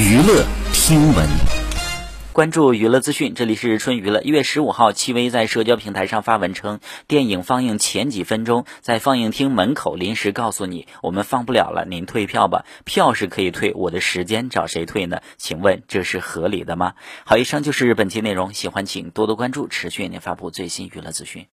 娱乐听闻。关注娱乐资讯这里是春娱乐。一月十五号戚薇在社交平台上发文称电影放映前几分钟在放映厅门口临时告诉你我们放不了了您退票吧票是可以退我的时间找谁退呢？请问这是合理的吗？好以上就是本期内容喜欢请多多关注持续为您发布最新娱乐资讯。